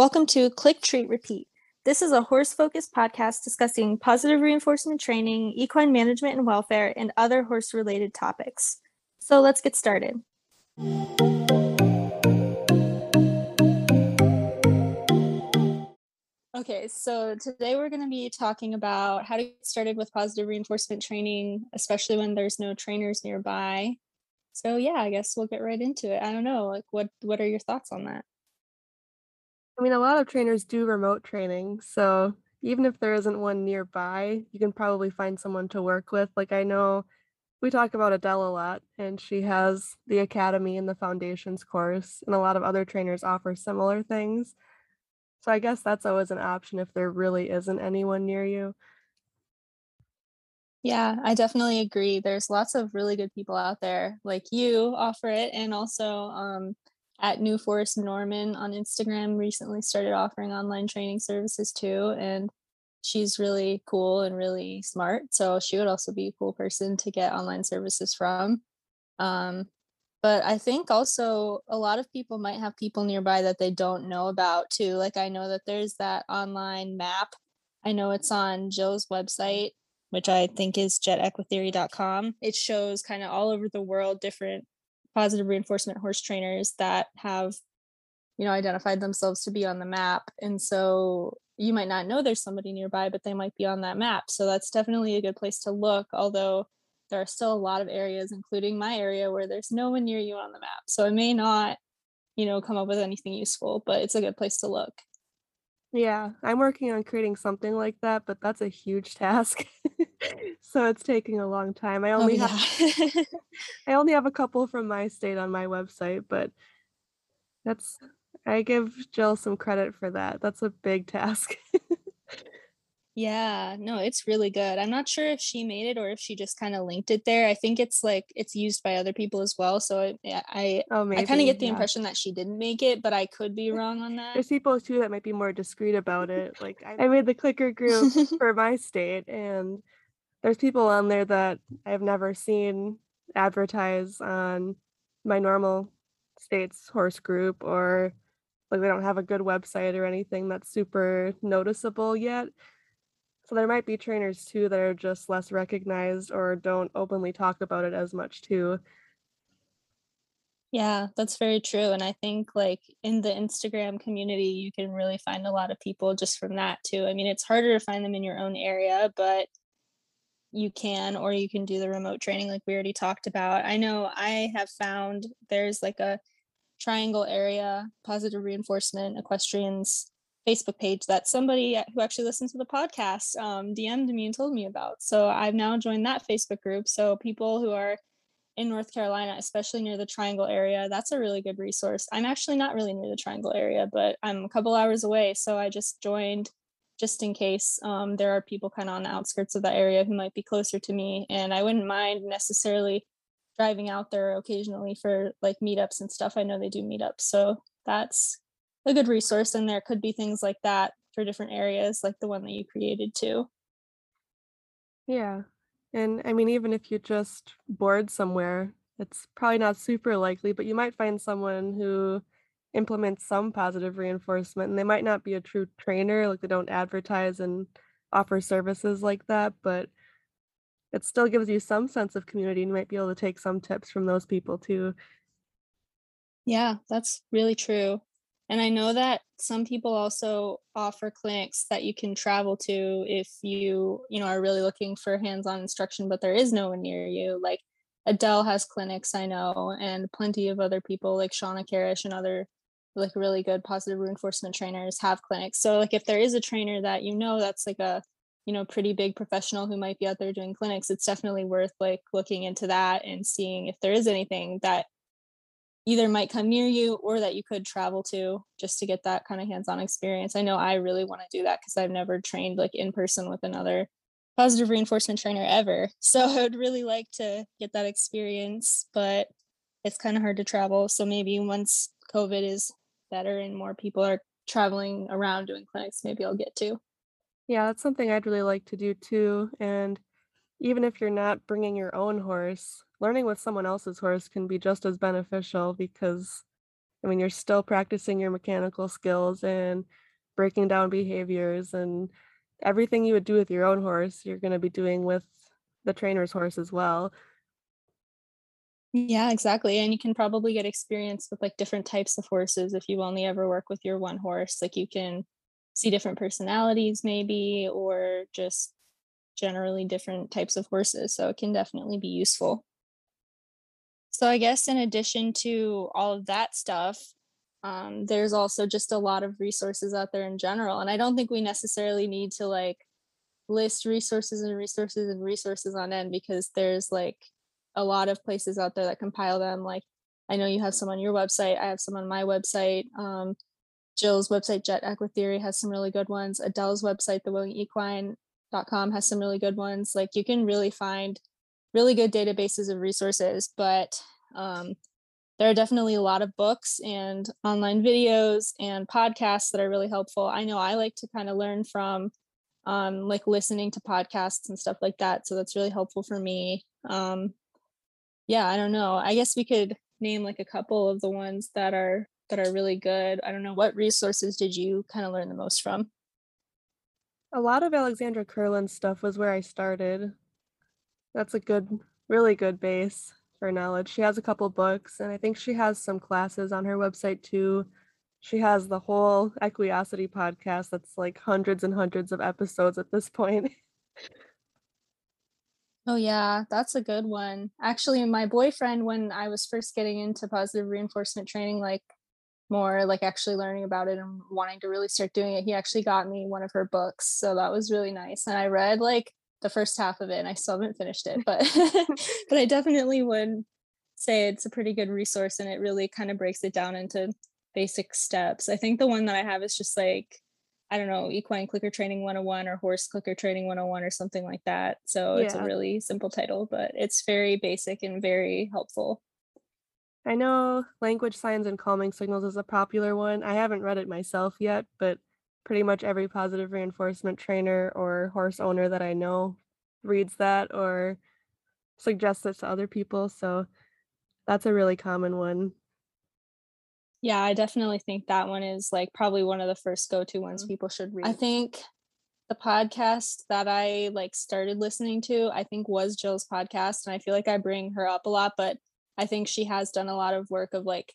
Welcome to Click Treat Repeat. This is a horse focused podcast discussing positive reinforcement training, equine management and welfare, and other horse related topics. So let's get started. Okay, so today we're going to be talking about how to get started with positive reinforcement training, especially when there's no trainers nearby. So yeah, I guess we'll get right into it. I don't know, like what what are your thoughts on that? I mean, a lot of trainers do remote training, so even if there isn't one nearby, you can probably find someone to work with. Like I know we talk about Adele a lot, and she has the academy and the foundations course, and a lot of other trainers offer similar things. So I guess that's always an option if there really isn't anyone near you. Yeah, I definitely agree. There's lots of really good people out there like you offer it and also um, at New Forest Norman on Instagram recently started offering online training services too and she's really cool and really smart. So she would also be a cool person to get online services from. Um, but I think also a lot of people might have people nearby that they don't know about too. Like I know that there's that online map. I know it's on Jill's website which I think is jetequitheory.com. It shows kind of all over the world different positive reinforcement horse trainers that have, you know, identified themselves to be on the map. And so you might not know there's somebody nearby, but they might be on that map. So that's definitely a good place to look, although there are still a lot of areas, including my area, where there's no one near you on the map. So it may not, you know, come up with anything useful, but it's a good place to look. Yeah, I'm working on creating something like that, but that's a huge task. so it's taking a long time. I Oh only yeah. have I only have a couple from my state on my website, but that's I give Jill some credit for that. That's a big task. Yeah, no, it's really good. I'm not sure if she made it or if she just kind of linked it there. I think it's like it's used by other people as well. So I I oh, I kind of get the Yeah. impression that she didn't make it, but I could be wrong on that. There's people too that might be more discreet about it. Like I I made the clicker group for my state and there's people on there that I've never seen advertise on my normal state's horse group or like they don't have a good website or anything that's super noticeable yet. So there might be trainers too that are just less recognized or don't openly talk about it as much too. Yeah, that's very true. And I think like in the Instagram community, you can really find a lot of people just from that too. I mean, it's harder to find them in your own area, but you can, or you can do the remote training like we already talked about. I know I have found there's like a triangle area positive reinforcement equestrians Facebook page that somebody who actually listens to the podcast um, DM'd me and told me about. So I've now joined that Facebook group. So people who are in North Carolina, especially near the Triangle area, that's a really good resource. I'm actually not really near the Triangle area, but I'm a couple hours away. So I just joined just in case um, there are people kind of on the outskirts of that area who might be closer to me. And I wouldn't mind necessarily driving out there occasionally for like meetups and stuff. I know they do meetups. So that's a good resource. And there could be things like that for different areas, like the one that you created too. Yeah. And I mean, even if you just board somewhere, it's probably not super likely, but you might find someone who implements some positive reinforcement and they might not be a true trainer, like they don't advertise and offer services like that, but it still gives you some sense of community and you might be able to take some tips from those people too. Yeah, that's really true. And I know that some people also offer clinics that you can travel to if you, you know, are really looking for hands-on instruction, but there is no one near you. Like Adele has clinics, I know, and plenty of other people like Shawna Karrasch and other like really good positive reinforcement trainers have clinics. So like if there is a trainer that you know that's like a, you know, pretty big professional who might be out there doing clinics, it's definitely worth like looking into that and seeing if there is anything that either might come near you or that you could travel to just to get that kind of hands-on experience. I know I really want to do that because I've never trained like in person with another positive reinforcement trainer ever. So I would really like to get that experience, but it's kind of hard to travel. So maybe once COVID is better and more people are traveling around doing clinics, maybe I'll get to. Yeah, that's something I'd really like to do too. And even if you're not bringing your own horse, learning with someone else's horse can be just as beneficial because I mean, you're still practicing your mechanical skills and breaking down behaviors and everything you would do with your own horse, you're going to be doing with the trainer's horse as well. Yeah, exactly. And you can probably get experience with like different types of horses if you only ever work with your one horse. Like you can see different personalities, maybe, or just generally different types of horses. So it can definitely be useful. So I guess in addition to all of that stuff, um, there's also just a lot of resources out there in general. And I don't think we necessarily need to like list resources and resources and resources on end because there's like a lot of places out there that compile them. Like I know you have some on your website, I have some on my website. Um, Jill's website, Jet Equitheory, has some really good ones. Adele's website, thewillingequine.com, has some really good ones. Like you can really find really good databases of resources, but um, there are definitely a lot of books and online videos and podcasts that are really helpful. I know I like to kind of learn from um, like listening to podcasts and stuff like that. So that's really helpful for me. Um, yeah, I don't know. I guess we could name like a couple of the ones that are that are really good. I don't know what resources did you kind of learn the most from? A lot of Alexandra Kurland's stuff was where I started. That's a good, really good base for knowledge. She has a couple books, and I think she has some classes on her website too. She has the whole Equiosity podcast that's like hundreds and hundreds of episodes at this point. Oh, yeah, that's a good one. Actually, my boyfriend, when I was first getting into positive reinforcement training, like more like actually learning about it and wanting to really start doing it, he actually got me one of her books. So that was really nice. And I read like the first half of it and I still haven't finished it, but but I definitely would say it's a pretty good resource and it really kind of breaks it down into basic steps. I think the one that I have is just like I don't know, equine clicker training 101 or horse clicker training 101 or something like that. So yeah. it's a really simple title, but it's very basic and very helpful. I know language signs and calming signals is a popular one. I haven't read it myself yet, but pretty much every positive reinforcement trainer or horse owner that I know reads that or suggests it to other people. So that's a really common one. Yeah, I definitely think that one is like probably one of the first go to ones mm-hmm. people should read. I think the podcast that I like started listening to, I think was Jill's podcast. And I feel like I bring her up a lot, but I think she has done a lot of work of like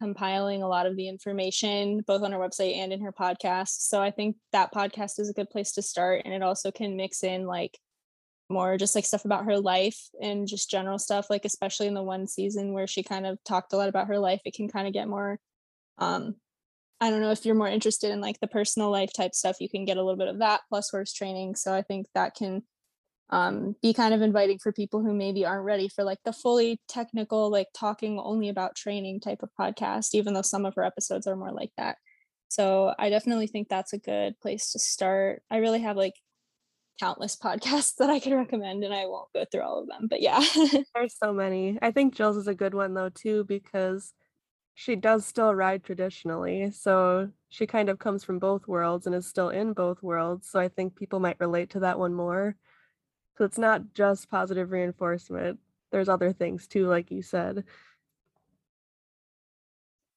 compiling a lot of the information both on her website and in her podcast. So I think that podcast is a good place to start. And it also can mix in like more just like stuff about her life and just general stuff, like especially in the one season where she kind of talked a lot about her life, it can kind of get more um I don't know if you're more interested in like the personal life type stuff, you can get a little bit of that plus horse training. So I think that can um, be kind of inviting for people who maybe aren't ready for like the fully technical, like talking only about training type of podcast, even though some of her episodes are more like that. So I definitely think that's a good place to start. I really have like countless podcasts that I can recommend and I won't go through all of them, but yeah. There's so many. I think Jill's is a good one though too because she does still ride traditionally. So she kind of comes from both worlds and is still in both worlds. So I think people might relate to that one more. So it's not just positive reinforcement. There's other things too, like you said.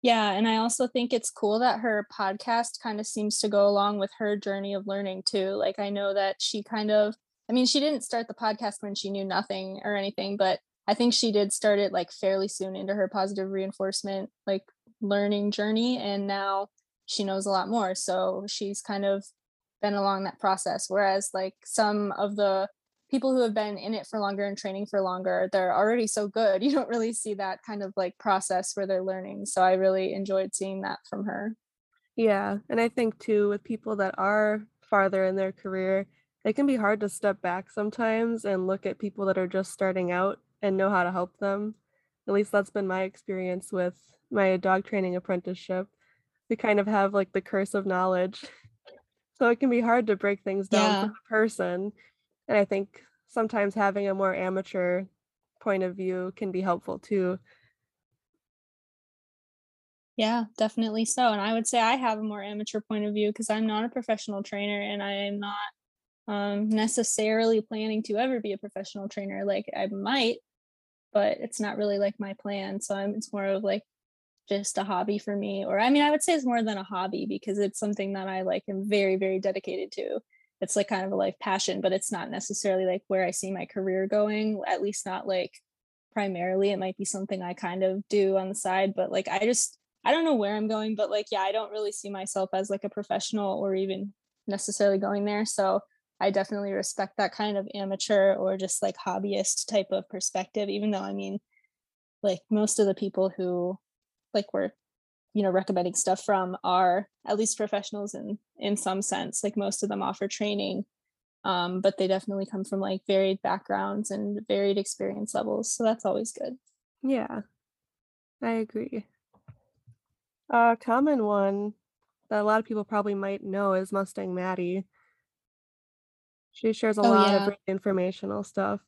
Yeah, and I also think it's cool that her podcast kind of seems to go along with her journey of learning too. Like I know that she kind of I mean, she didn't start the podcast when she knew nothing or anything, but I think she did start it like fairly soon into her positive reinforcement like learning journey and now she knows a lot more. So she's kind of been along that process whereas like some of the people who have been in it for longer and training for longer they're already so good. You don't really see that kind of like process where they're learning. So i really enjoyed seeing that from her. Yeah and i think too with people that are farther in their career it can be hard to step back sometimes and look at people that are just starting out and know how to help them. At least that's been my experience with my dog training apprenticeship. We kind of have like the curse of knowledge. So it can be hard to break things down yeah. for a person and I think sometimes having a more amateur point of view can be helpful too. Yeah, definitely so. And I would say I have a more amateur point of view because I'm not a professional trainer and I am not um, necessarily planning to ever be a professional trainer. Like I might, but it's not really like my plan. So I'm, it's more of like just a hobby for me or i mean i would say it's more than a hobby because it's something that i like am very very dedicated to it's like kind of a life passion but it's not necessarily like where i see my career going at least not like primarily it might be something i kind of do on the side but like i just i don't know where i'm going but like yeah i don't really see myself as like a professional or even necessarily going there so i definitely respect that kind of amateur or just like hobbyist type of perspective even though i mean like most of the people who like we're you know recommending stuff from are at least professionals in in some sense like most of them offer training um, but they definitely come from like varied backgrounds and varied experience levels so that's always good. Yeah. I agree. A common one that a lot of people probably might know is mustang maddy. She shares a oh lot yeah. of informational stuff.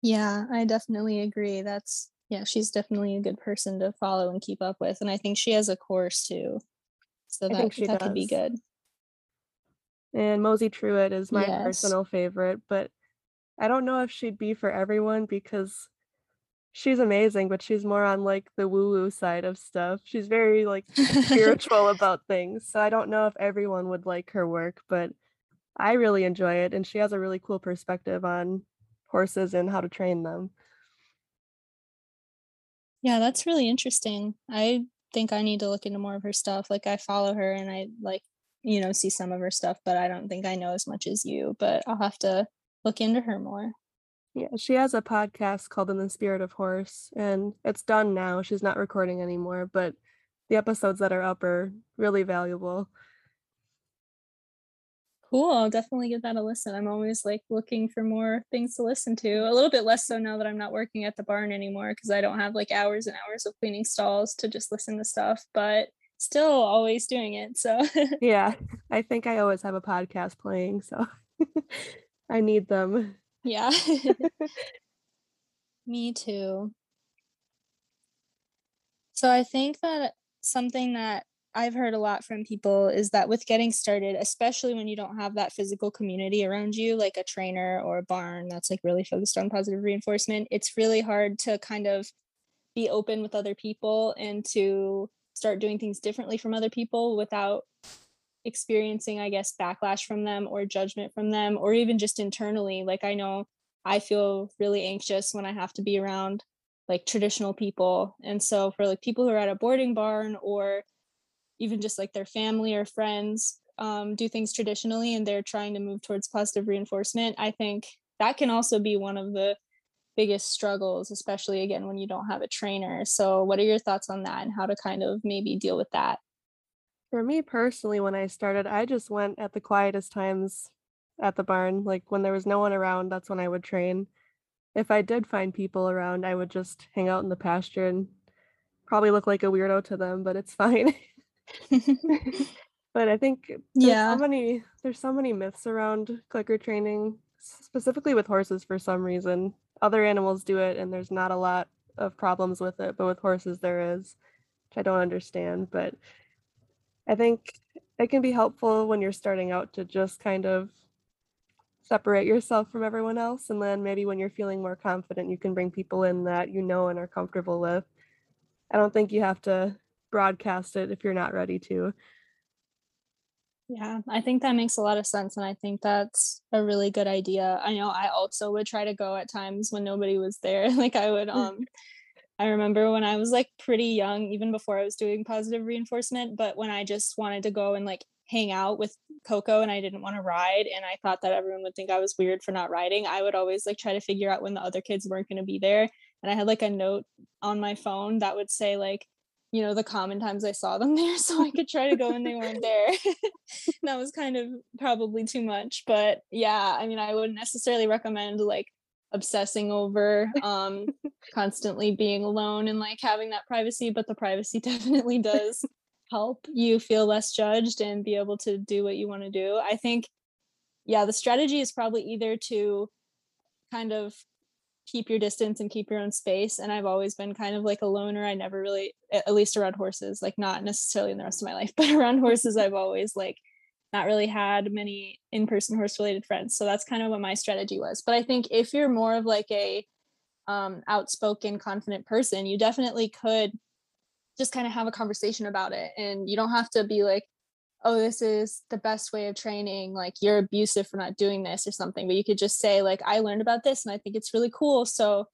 Yeah i definitely agree that's yeah she's definitely a good person to follow and keep up with and i think she has a course too so that that could be good. And mosey truitt is my yes. personal favorite but i don't know if she'd be for everyone because she's amazing but she's more on like the woo woo side of stuff. She's very like spiritual about things so i don't know if everyone would like her work but i really enjoy it and she has a really cool perspective on horses and how to train them yeah that's really interesting. I think i need to look into more of her stuff like i follow her and i like you know see some of her stuff but i don't think i know as much as you but i'll have to look into her more. Yeah she has a podcast called in the spirit of horse and it's done now she's not recording anymore but the episodes that are up are really valuable Cool. I'll definitely give that a listen. I'm always like looking for more things to listen to. A little bit less so now that I'm not working at the barn anymore because I don't have like hours and hours of cleaning stalls to just listen to stuff, but still always doing it. So, yeah i think i always have a podcast playing so i need them yeah, me too. So, I think that something that I've heard a lot from people is that with getting started, especially when you don't have that physical community around you, like a trainer or a barn that's like really focused on positive reinforcement, it's really hard to kind of be open with other people and to start doing things differently from other people without experiencing, I guess, backlash from them or judgment from them, or even just internally. Like, I know I feel really anxious when I have to be around like traditional people. And so, for like people who are at a boarding barn or even just like their family or friends um, do things traditionally and they're trying to move towards positive reinforcement, I think that can also be one of the biggest struggles, especially again when you don't have a trainer. So, what are your thoughts on that and how to kind of maybe deal with that? for me personally when i started i just went at the quietest times at the barn like when there was no one around that's when i would train if i did find people around i would just hang out in the pasture and probably look like a weirdo to them but it's fine but i think there's yeah. so many there's so many myths around clicker training specifically with horses for some reason other animals do it and there's not a lot of problems with it but with horses there is which i don't understand but i think it can be helpful when you're starting out to just kind of separate yourself from everyone else and then maybe when you're feeling more confident you can bring people in that you know and are comfortable with i don't think you have to broadcast it if you're not ready to Yeah, I think that makes a lot of sense. And I think that's a really good idea. I know I also would try to go at times when nobody was there. Like I would um I remember when I was like pretty young, even before I was doing positive reinforcement, but when I just wanted to go and like hang out with Coco and I didn't want to ride and I thought that everyone would think I was weird for not riding, I would always like try to figure out when the other kids weren't going to be there. And I had like a note on my phone that would say like you know the common times I saw them there so I could try to go when they weren't there. that was kind of probably too much, but yeah, I mean I wouldn't necessarily recommend like obsessing over um constantly being alone and like having that privacy, but the privacy definitely does help you feel less judged and be able to do what you want to do. I think yeah, the strategy is probably either to kind of keep your distance and keep your own space. And I've always been kind of like a loner. I never really, at least around horses, like not necessarily in the rest of my life, but around horses, I've always like not really had many in person horse related friends. So that's kind of what my strategy was. But I think if you're more of like a um, outspoken, confident person, you definitely could just kind of have a conversation about it. And you don't have to be like, oh, this is the best way of training. Like you're abusive for not doing this or something. But you could just say, like, I learned about this and I think it's really cool. So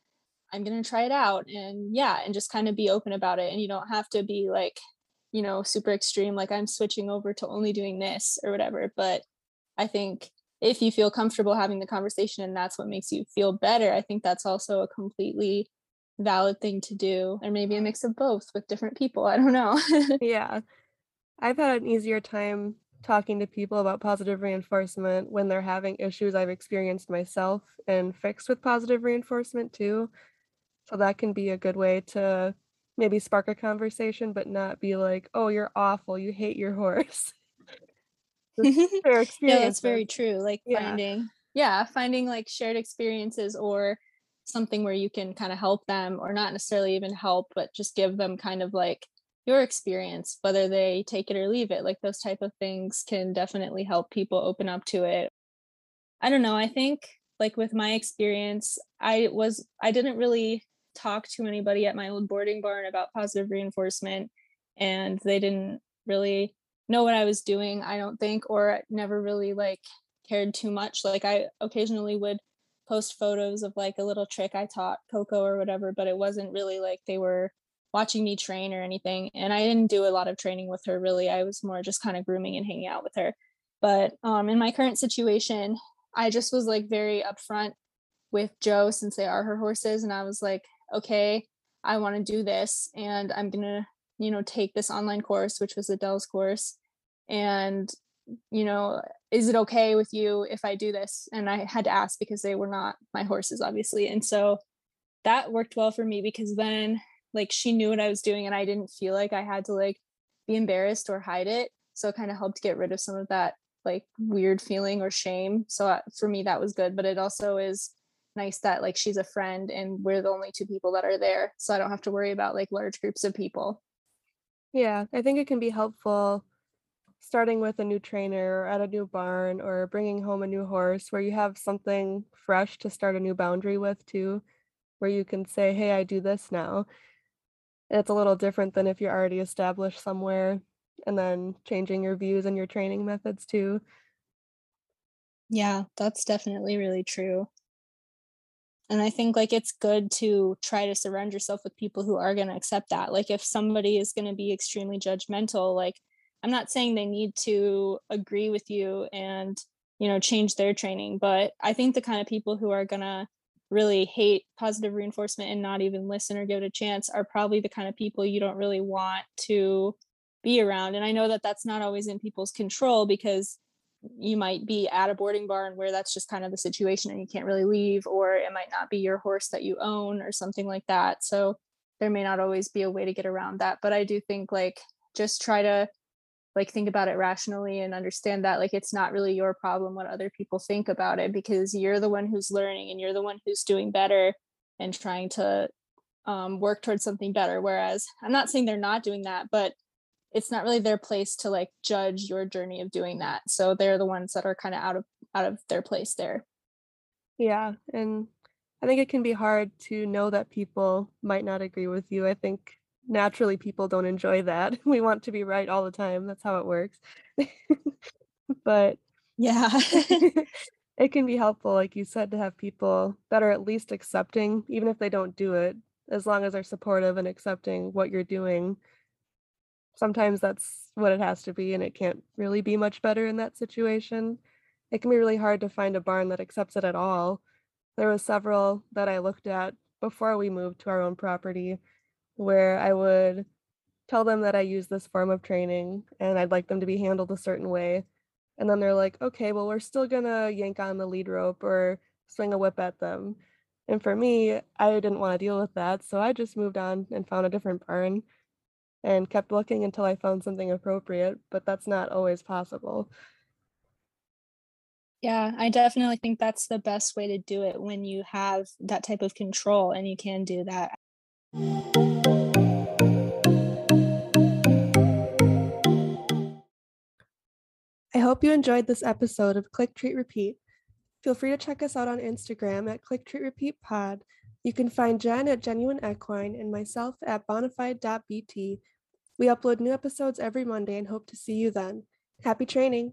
I'm going to try it out. And yeah, and just kind of be open about it. And you don't have to be like, you know, super extreme, like I'm switching over to only doing this or whatever. But I think if you feel comfortable having the conversation and that's what makes you feel better, I think that's also a completely valid thing to do. And maybe a mix of both with different people. I don't know. yeah. I've had an easier time talking to people about positive reinforcement when they're having issues I've experienced myself and fixed with positive reinforcement too. So that can be a good way to maybe spark a conversation, but not be like, oh, you're awful. You hate your horse. yeah, that's very true. Like yeah. finding, yeah, finding like shared experiences or something where you can kind of help them or not necessarily even help, but just give them kind of like your experience, whether they take it or leave it. Like those type of things can definitely help people open up to it. I don't know. I think like with my experience, I was, I didn't really talk to anybody at my old boarding barn about positive reinforcement and they didn't really know what I was doing, I don't think, or never really like cared too much. Like I occasionally would post photos of like a little trick I taught Coco or whatever, but it wasn't really like they were watching me train or anything. And I didn't do a lot of training with her really. I was more just kind of grooming and hanging out with her. But um, in my current situation, I just was like very upfront with Joe since they are her horses. And I was like, okay, I want to do this and I'm going to, you know, take this online course, which was Adele's course. And, you know, is it okay with you if I do this? And I had to ask because they were not my horses, obviously. And so that worked well for me because then, like, she knew what I was doing and I didn't feel like I had to, like, be embarrassed or hide it. So it kind of helped get rid of some of that, like, weird feeling or shame. So uh, for me, that was good. But it also is, nice that like she's a friend and we're the only two people that are there so i don't have to worry about like large groups of people yeah i think it can be helpful starting with a new trainer or at a new barn or bringing home a new horse where you have something fresh to start a new boundary with too where you can say hey i do this now it's a little different than if you're already established somewhere and then changing your views and your training methods too. Yeah that's definitely really true. And i think like it's good to try to surround yourself with people who are going to accept that like if somebody is going to be extremely judgmental like i'm not saying they need to agree with you and you know change their training but i think the kind of people who are going to really hate positive reinforcement and not even listen or give it a chance are probably the kind of people you don't really want to be around. And i know that that's not always in people's control because you might be at a boarding barn where that's just kind of the situation and you can't really leave or it might not be your horse that you own or something like that. So there may not always be a way to get around that. But i do think like just try to like think about it rationally and understand that like it's not really your problem what other people think about it because you're the one who's learning and you're the one who's doing better and trying to um, work towards something better. Whereas i'm not saying they're not doing that but it's not really their place to like judge your journey of doing that. So they're the ones that are kind of out of out of their place there. Yeah and i think it can be hard to know that people might not agree with you. I think naturally people don't enjoy that. We want to be right all the time. That's how it works. But yeah. it can be helpful like you said to have people that are at least accepting even if they don't do it as long as they're supportive and accepting what you're doing. Sometimes that's what it has to be and it can't really be much better in that situation. It can be really hard to find a barn that accepts it at all. There was several that i looked at before we moved to our own property where i would tell them that i use this form of training and i'd like them to be handled a certain way and then they're like okay well we're still gonna yank on the lead rope or swing a whip at them and for me i didn't want to deal with that so i just moved on and found a different barn and kept looking until I found something appropriate, but that's not always possible. Yeah, I definitely think that's the best way to do it when you have that type of control and you can do that. I hope you enjoyed this episode of Click Treat Repeat. Feel free to check us out on Instagram at Click Treat Repeat Pod. You can find Jen at Genuine Equine and myself at bonafide.bt We upload new episodes every Monday and hope to see you then. Happy training!